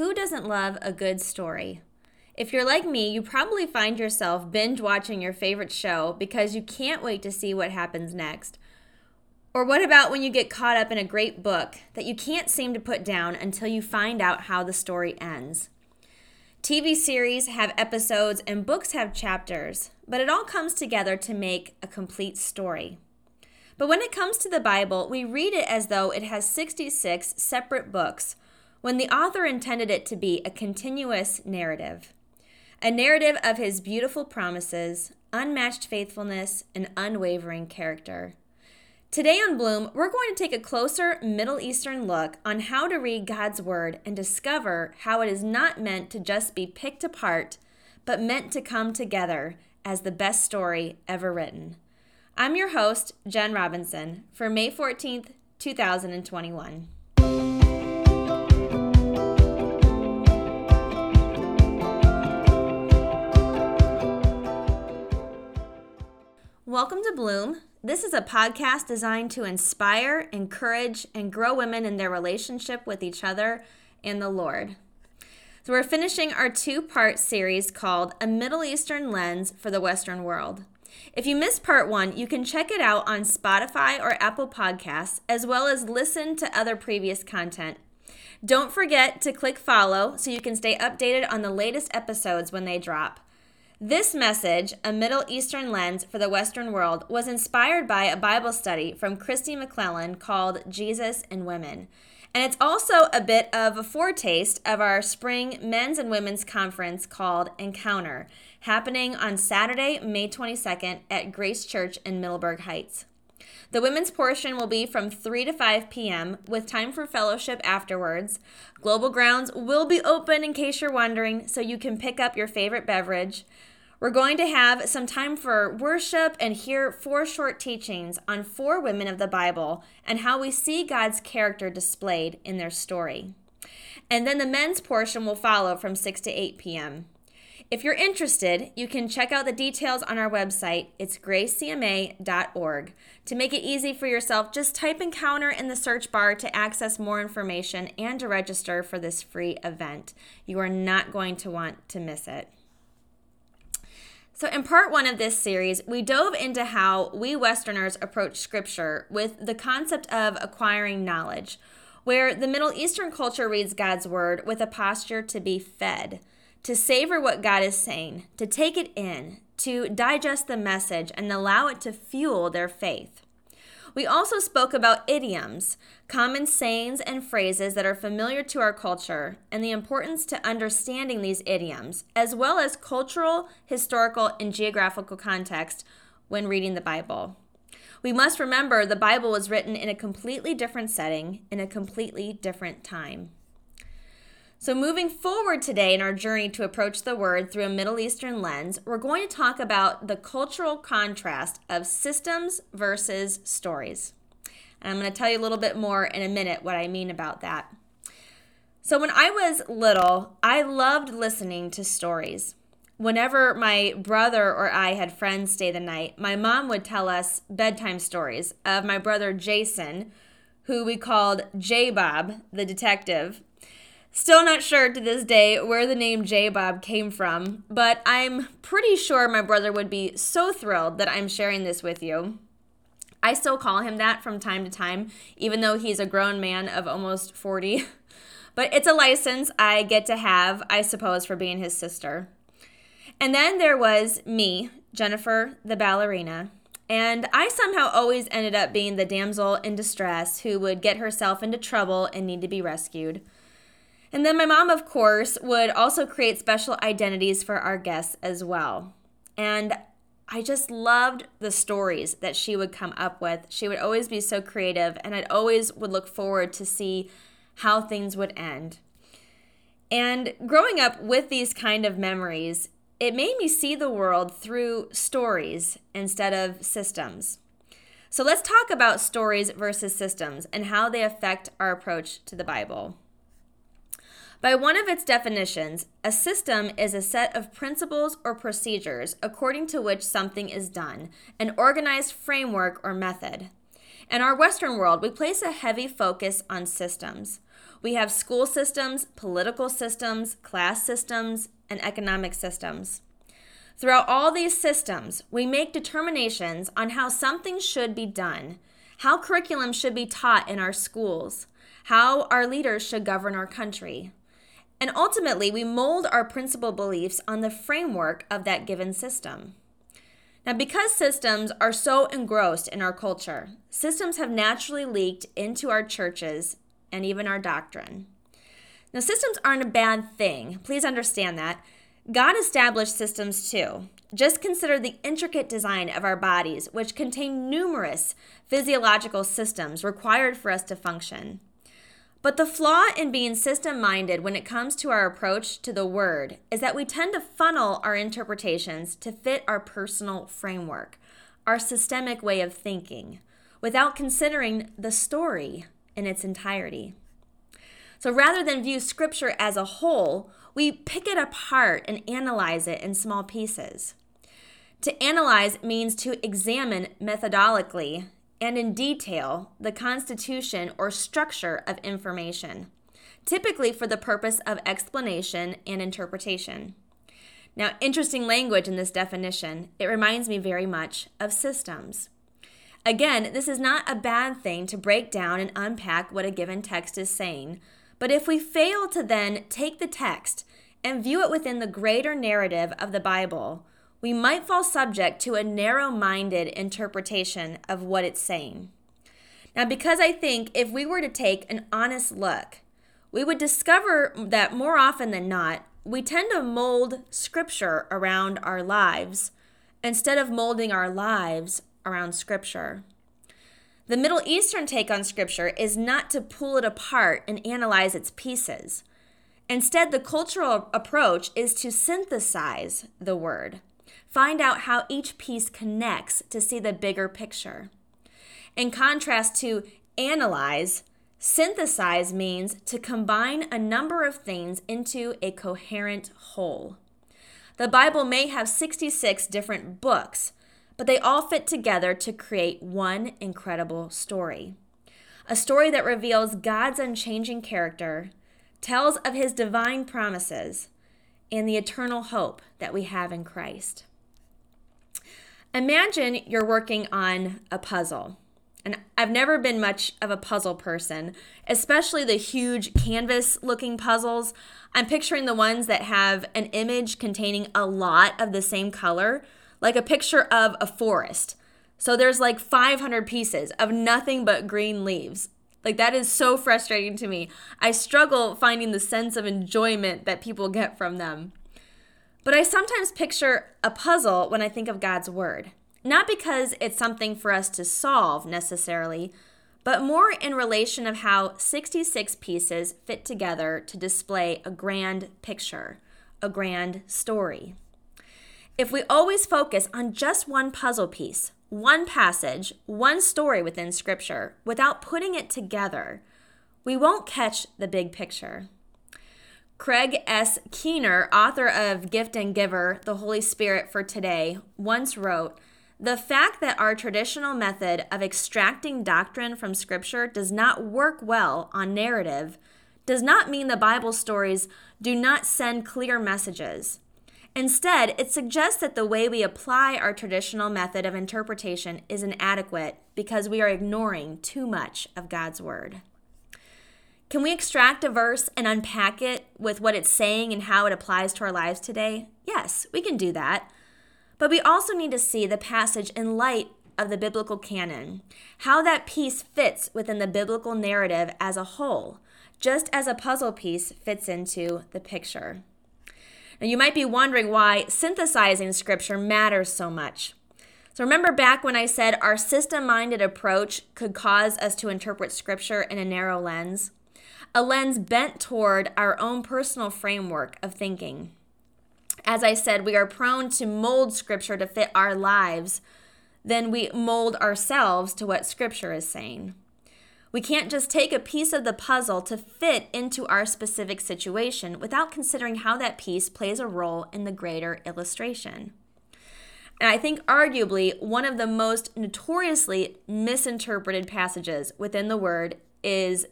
who doesn't love a good story? If you're like me, you probably find yourself binge watching your favorite show because you can't wait to see what happens next. Or what about when you get caught up in a great book that you can't seem to put down until you find out how the story ends? TV series have episodes and books have chapters, but it all comes together to make a complete story. But when it comes to the Bible, we read it as though it has 66 separate books when the author intended it to be a continuous narrative. A narrative of his beautiful promises, unmatched faithfulness, and unwavering character. Today on Bloom, we're going to take a closer Middle Eastern look on how to read God's Word and discover how it is not meant to just be picked apart, but meant to come together as the best story ever written. I'm your host, Jen Robinson, for May 14th, 2021. Welcome to Bloom. This is a podcast designed to inspire, encourage, and grow women in their relationship with each other and the Lord. So, we're finishing our two part series called A Middle Eastern Lens for the Western World. If you missed part one, you can check it out on Spotify or Apple Podcasts, as well as listen to other previous content. Don't forget to click follow so you can stay updated on the latest episodes when they drop. This message, A Middle Eastern Lens for the Western World, was inspired by a Bible study from Kristi McLelland called Jesus and Women. And it's also a bit of a foretaste of our spring men's and women's conference called Encounter, happening on Saturday, May 22nd at Grace Church in Middleburg Heights. The women's portion will be from 3 to 5 p.m. with time for fellowship afterwards. Global Grounds will be open in case you're wondering, so you can pick up your favorite beverage. We're going to have some time for worship and hear four short teachings on four women of the Bible and how we see God's character displayed in their story. And then the men's portion will follow from 6 to 8 p.m. If you're interested, you can check out the details on our website. It's gracecma.org. To make it easy for yourself, just type Encounter in the search bar to access more information and to register for this free event. You are not going to want to miss it. So, in part one of this series, we dove into how we Westerners approach scripture with the concept of acquiring knowledge, where the Middle Eastern culture reads God's word with a posture to be fed, to savor what God is saying, to take it in, to digest the message, and allow it to fuel their faith. We also spoke about idioms, common sayings and phrases that are familiar to our culture, and the importance to understanding these idioms, as well as cultural, historical, and geographical context when reading the Bible. We must remember the Bible was written in a completely different setting, in a completely different time. So, moving forward today in our journey to approach the word through a Middle Eastern lens, we're going to talk about the cultural contrast of systems versus stories. And I'm going to tell you a little bit more in a minute what I mean about that. So, when I was little, I loved listening to stories. Whenever my brother or I had friends stay the night, my mom would tell us bedtime stories of my brother Jason, who we called J Bob, the detective, Still not sure to this day where the name J Bob came from, but I'm pretty sure my brother would be so thrilled that I'm sharing this with you. I still call him that from time to time, even though he's a grown man of almost 40. But it's a license I get to have, I suppose, for being his sister. And then there was me, Jennifer the ballerina. And I somehow always ended up being the damsel in distress who would get herself into trouble and need to be rescued. And then my mom, of course, would also create special identities for our guests as well. And I just loved the stories that she would come up with. She would always be so creative, and I'd always would look forward to see how things would end. And growing up with these kind of memories, it made me see the world through stories instead of systems. So let's talk about stories versus systems and how they affect our approach to the Bible. By one of its definitions, a system is a set of principles or procedures according to which something is done, an organized framework or method. In our Western world, we place a heavy focus on systems. We have school systems, political systems, class systems, and economic systems. Throughout all these systems, we make determinations on how something should be done, how curriculum should be taught in our schools, how our leaders should govern our country. And ultimately, we mold our principal beliefs on the framework of that given system. Now, because systems are so engrossed in our culture, systems have naturally leaked into our churches and even our doctrine. Now, systems aren't a bad thing. Please understand that. God established systems too. Just consider the intricate design of our bodies, which contain numerous physiological systems required for us to function. But the flaw in being system minded when it comes to our approach to the word is that we tend to funnel our interpretations to fit our personal framework, our systemic way of thinking, without considering the story in its entirety. So rather than view scripture as a whole, we pick it apart and analyze it in small pieces. To analyze means to examine methodologically and in detail the constitution or structure of information, typically for the purpose of explanation and interpretation. Now, interesting language in this definition. It reminds me very much of systems. Again, this is not a bad thing to break down and unpack what a given text is saying, but if we fail to then take the text and view it within the greater narrative of the Bible, we might fall subject to a narrow minded interpretation of what it's saying. Now, because I think if we were to take an honest look, we would discover that more often than not, we tend to mold Scripture around our lives instead of molding our lives around Scripture. The Middle Eastern take on Scripture is not to pull it apart and analyze its pieces. Instead, the cultural approach is to synthesize the Word. Find out how each piece connects to see the bigger picture. In contrast to analyze, synthesize means to combine a number of things into a coherent whole. The Bible may have 66 different books, but they all fit together to create one incredible story. A story that reveals God's unchanging character, tells of his divine promises, and the eternal hope that we have in Christ. Imagine you're working on a puzzle. And I've never been much of a puzzle person, especially the huge canvas looking puzzles. I'm picturing the ones that have an image containing a lot of the same color, like a picture of a forest. So there's like 500 pieces of nothing but green leaves. Like that is so frustrating to me. I struggle finding the sense of enjoyment that people get from them. But I sometimes picture a puzzle when I think of God's Word. Not because it's something for us to solve necessarily, but more in relation of how 66 pieces fit together to display a grand picture, a grand story. If we always focus on just one puzzle piece, one passage, one story within Scripture, without putting it together, we won't catch the big picture. Craig S. Keener, author of Gift and Giver, The Holy Spirit for Today, once wrote The fact that our traditional method of extracting doctrine from Scripture does not work well on narrative does not mean the Bible stories do not send clear messages. Instead, it suggests that the way we apply our traditional method of interpretation is inadequate because we are ignoring too much of God's Word. Can we extract a verse and unpack it with what it's saying and how it applies to our lives today? Yes, we can do that. But we also need to see the passage in light of the biblical canon, how that piece fits within the biblical narrative as a whole, just as a puzzle piece fits into the picture. Now, you might be wondering why synthesizing scripture matters so much. So, remember back when I said our system minded approach could cause us to interpret scripture in a narrow lens? A lens bent toward our own personal framework of thinking. As I said, we are prone to mold Scripture to fit our lives, then we mold ourselves to what Scripture is saying. We can't just take a piece of the puzzle to fit into our specific situation without considering how that piece plays a role in the greater illustration. And I think, arguably, one of the most notoriously misinterpreted passages within the Word is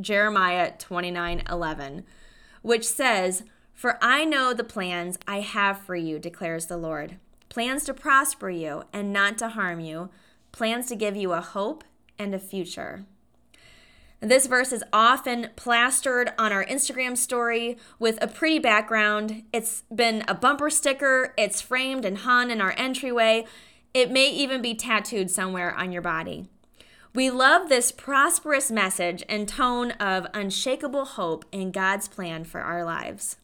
Jeremiah 29 11, which says, For I know the plans I have for you, declares the Lord plans to prosper you and not to harm you, plans to give you a hope and a future. This verse is often plastered on our Instagram story with a pretty background. It's been a bumper sticker, it's framed and hung in our entryway. It may even be tattooed somewhere on your body. We love this prosperous message and tone of unshakable hope in God's plan for our lives.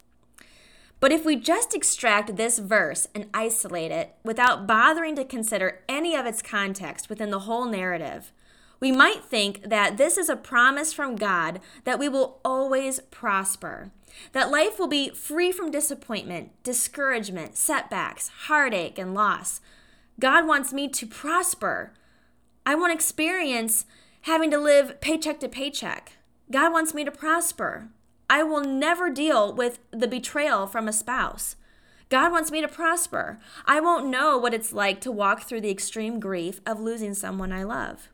But if we just extract this verse and isolate it without bothering to consider any of its context within the whole narrative, we might think that this is a promise from God that we will always prosper, that life will be free from disappointment, discouragement, setbacks, heartache, and loss. God wants me to prosper. I want to experience having to live paycheck to paycheck. God wants me to prosper. I will never deal with the betrayal from a spouse. God wants me to prosper. I won't know what it's like to walk through the extreme grief of losing someone I love.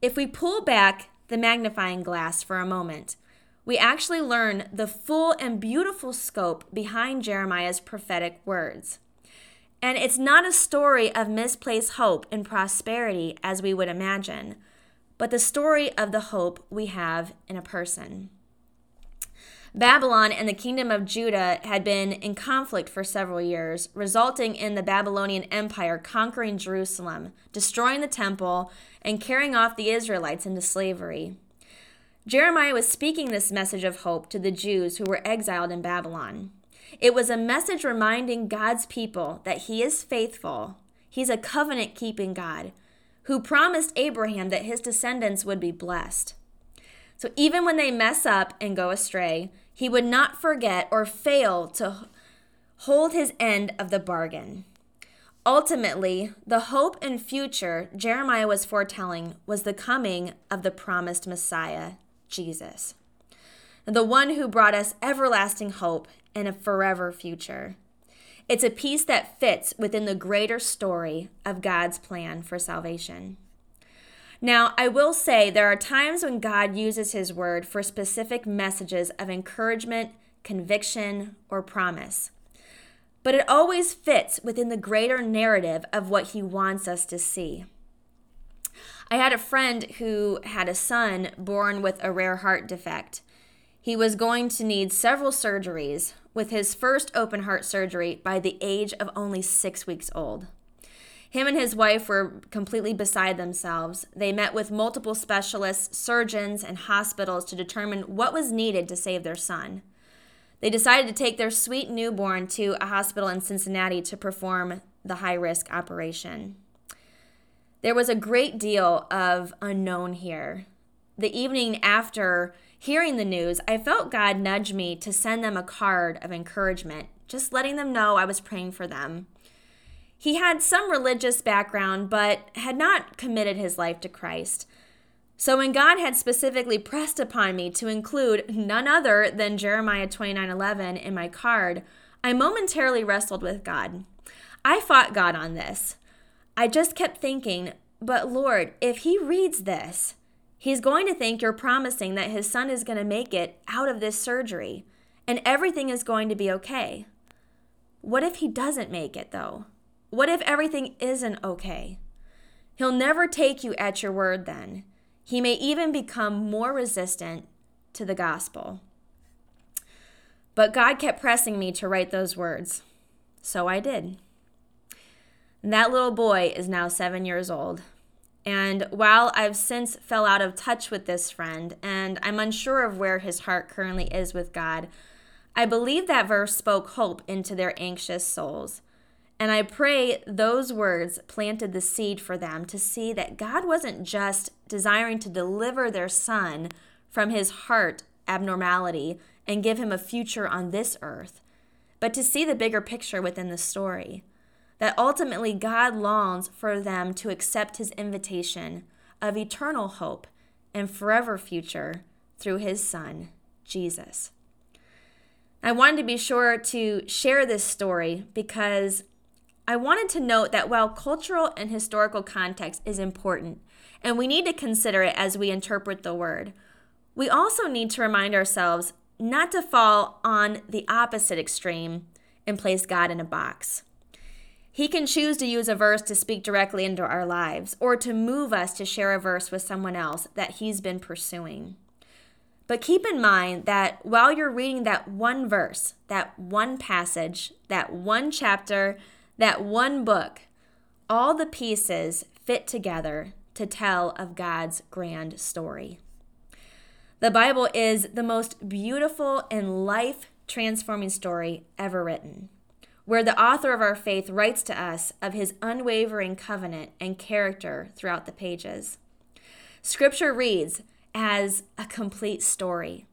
If we pull back the magnifying glass for a moment, we actually learn the full and beautiful scope behind Jeremiah's prophetic words. And it's not a story of misplaced hope and prosperity as we would imagine, but the story of the hope we have in a person. Babylon and the kingdom of Judah had been in conflict for several years, resulting in the Babylonian Empire conquering Jerusalem, destroying the temple, and carrying off the Israelites into slavery. Jeremiah was speaking this message of hope to the Jews who were exiled in Babylon. It was a message reminding God's people that He is faithful, He's a covenant keeping God who promised Abraham that his descendants would be blessed. So even when they mess up and go astray, he would not forget or fail to hold his end of the bargain. Ultimately, the hope and future Jeremiah was foretelling was the coming of the promised Messiah, Jesus, the one who brought us everlasting hope and a forever future. It's a piece that fits within the greater story of God's plan for salvation. Now, I will say there are times when God uses His word for specific messages of encouragement, conviction, or promise. But it always fits within the greater narrative of what He wants us to see. I had a friend who had a son born with a rare heart defect. He was going to need several surgeries, with his first open heart surgery by the age of only six weeks old. Him and his wife were completely beside themselves. They met with multiple specialists, surgeons, and hospitals to determine what was needed to save their son. They decided to take their sweet newborn to a hospital in Cincinnati to perform the high risk operation. There was a great deal of unknown here. The evening after hearing the news, I felt God nudge me to send them a card of encouragement, just letting them know I was praying for them. He had some religious background, but had not committed his life to Christ. So when God had specifically pressed upon me to include none other than Jeremiah 29:11 in my card, I momentarily wrestled with God. I fought God on this. I just kept thinking, but Lord, if he reads this, he's going to think you're promising that his son is going to make it out of this surgery and everything is going to be okay. What if he doesn't make it though? What if everything isn't okay? He'll never take you at your word then. He may even become more resistant to the gospel. But God kept pressing me to write those words. So I did. that little boy is now seven years old. And while I've since fell out of touch with this friend, and I'm unsure of where his heart currently is with God, I believe that verse spoke hope into their anxious souls. And I pray those words planted the seed for them to see that God wasn't just desiring to deliver their son from his heart abnormality and give him a future on this earth, but to see the bigger picture within the story. That ultimately God longs for them to accept his invitation of eternal hope and forever future through his son, Jesus. I wanted to be sure to share this story because I wanted to note that while cultural and historical context is important, and we need to consider it as we interpret the word, we also need to remind ourselves not to fall on the opposite extreme and place God in a box. He can choose to use a verse to speak directly into our lives or to move us to share a verse with someone else that he's been pursuing. But keep in mind that while you're reading that one verse, that one passage, that one chapter, that one book, all the pieces fit together to tell of God's grand story. The Bible is the most beautiful and life transforming story ever written where the author of our faith writes to us of his unwavering covenant and character throughout the pages. Scripture reads as a complete story.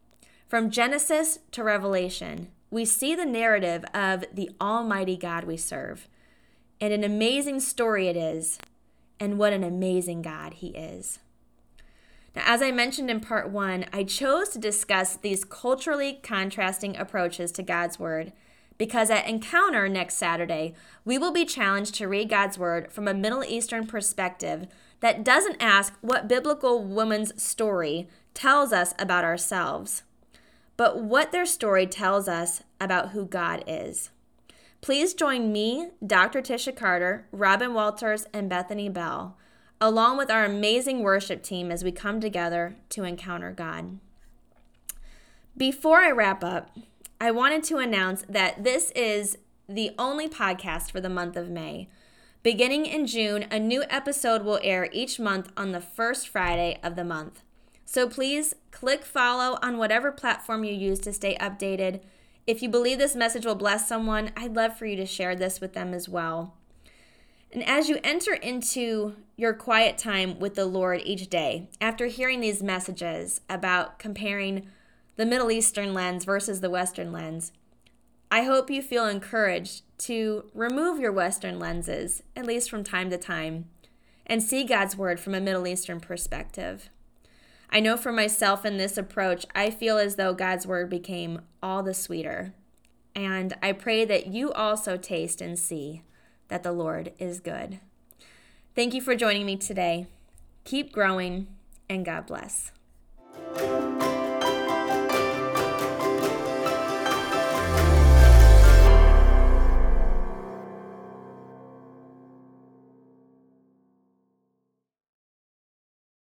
From Genesis to Revelation, we see the narrative of the Almighty God we serve. And an amazing story it is, and what an amazing God He is. Now, as I mentioned in part one, I chose to discuss these culturally contrasting approaches to God's Word because at Encounter next Saturday, we will be challenged to read God's Word from a Middle Eastern perspective that doesn't ask what biblical woman's story tells us about ourselves, but what their story tells us about who God is. Please join me, Dr. Tisha Carter, Robin Walters, and Bethany Bell, along with our amazing worship team as we come together to encounter God. Before I wrap up, I wanted to announce that this is the only podcast for the month of May. Beginning in June, a new episode will air each month on the first Friday of the month. So please click follow on whatever platform you use to stay updated. If you believe this message will bless someone, I'd love for you to share this with them as well. And as you enter into your quiet time with the Lord each day, after hearing these messages about comparing the Middle Eastern lens versus the Western lens. I hope you feel encouraged to remove your Western lenses, at least from time to time, and see God's Word from a Middle Eastern perspective. I know for myself in this approach, I feel as though God's Word became all the sweeter. And I pray that you also taste and see that the Lord is good. Thank you for joining me today. Keep growing, and God bless.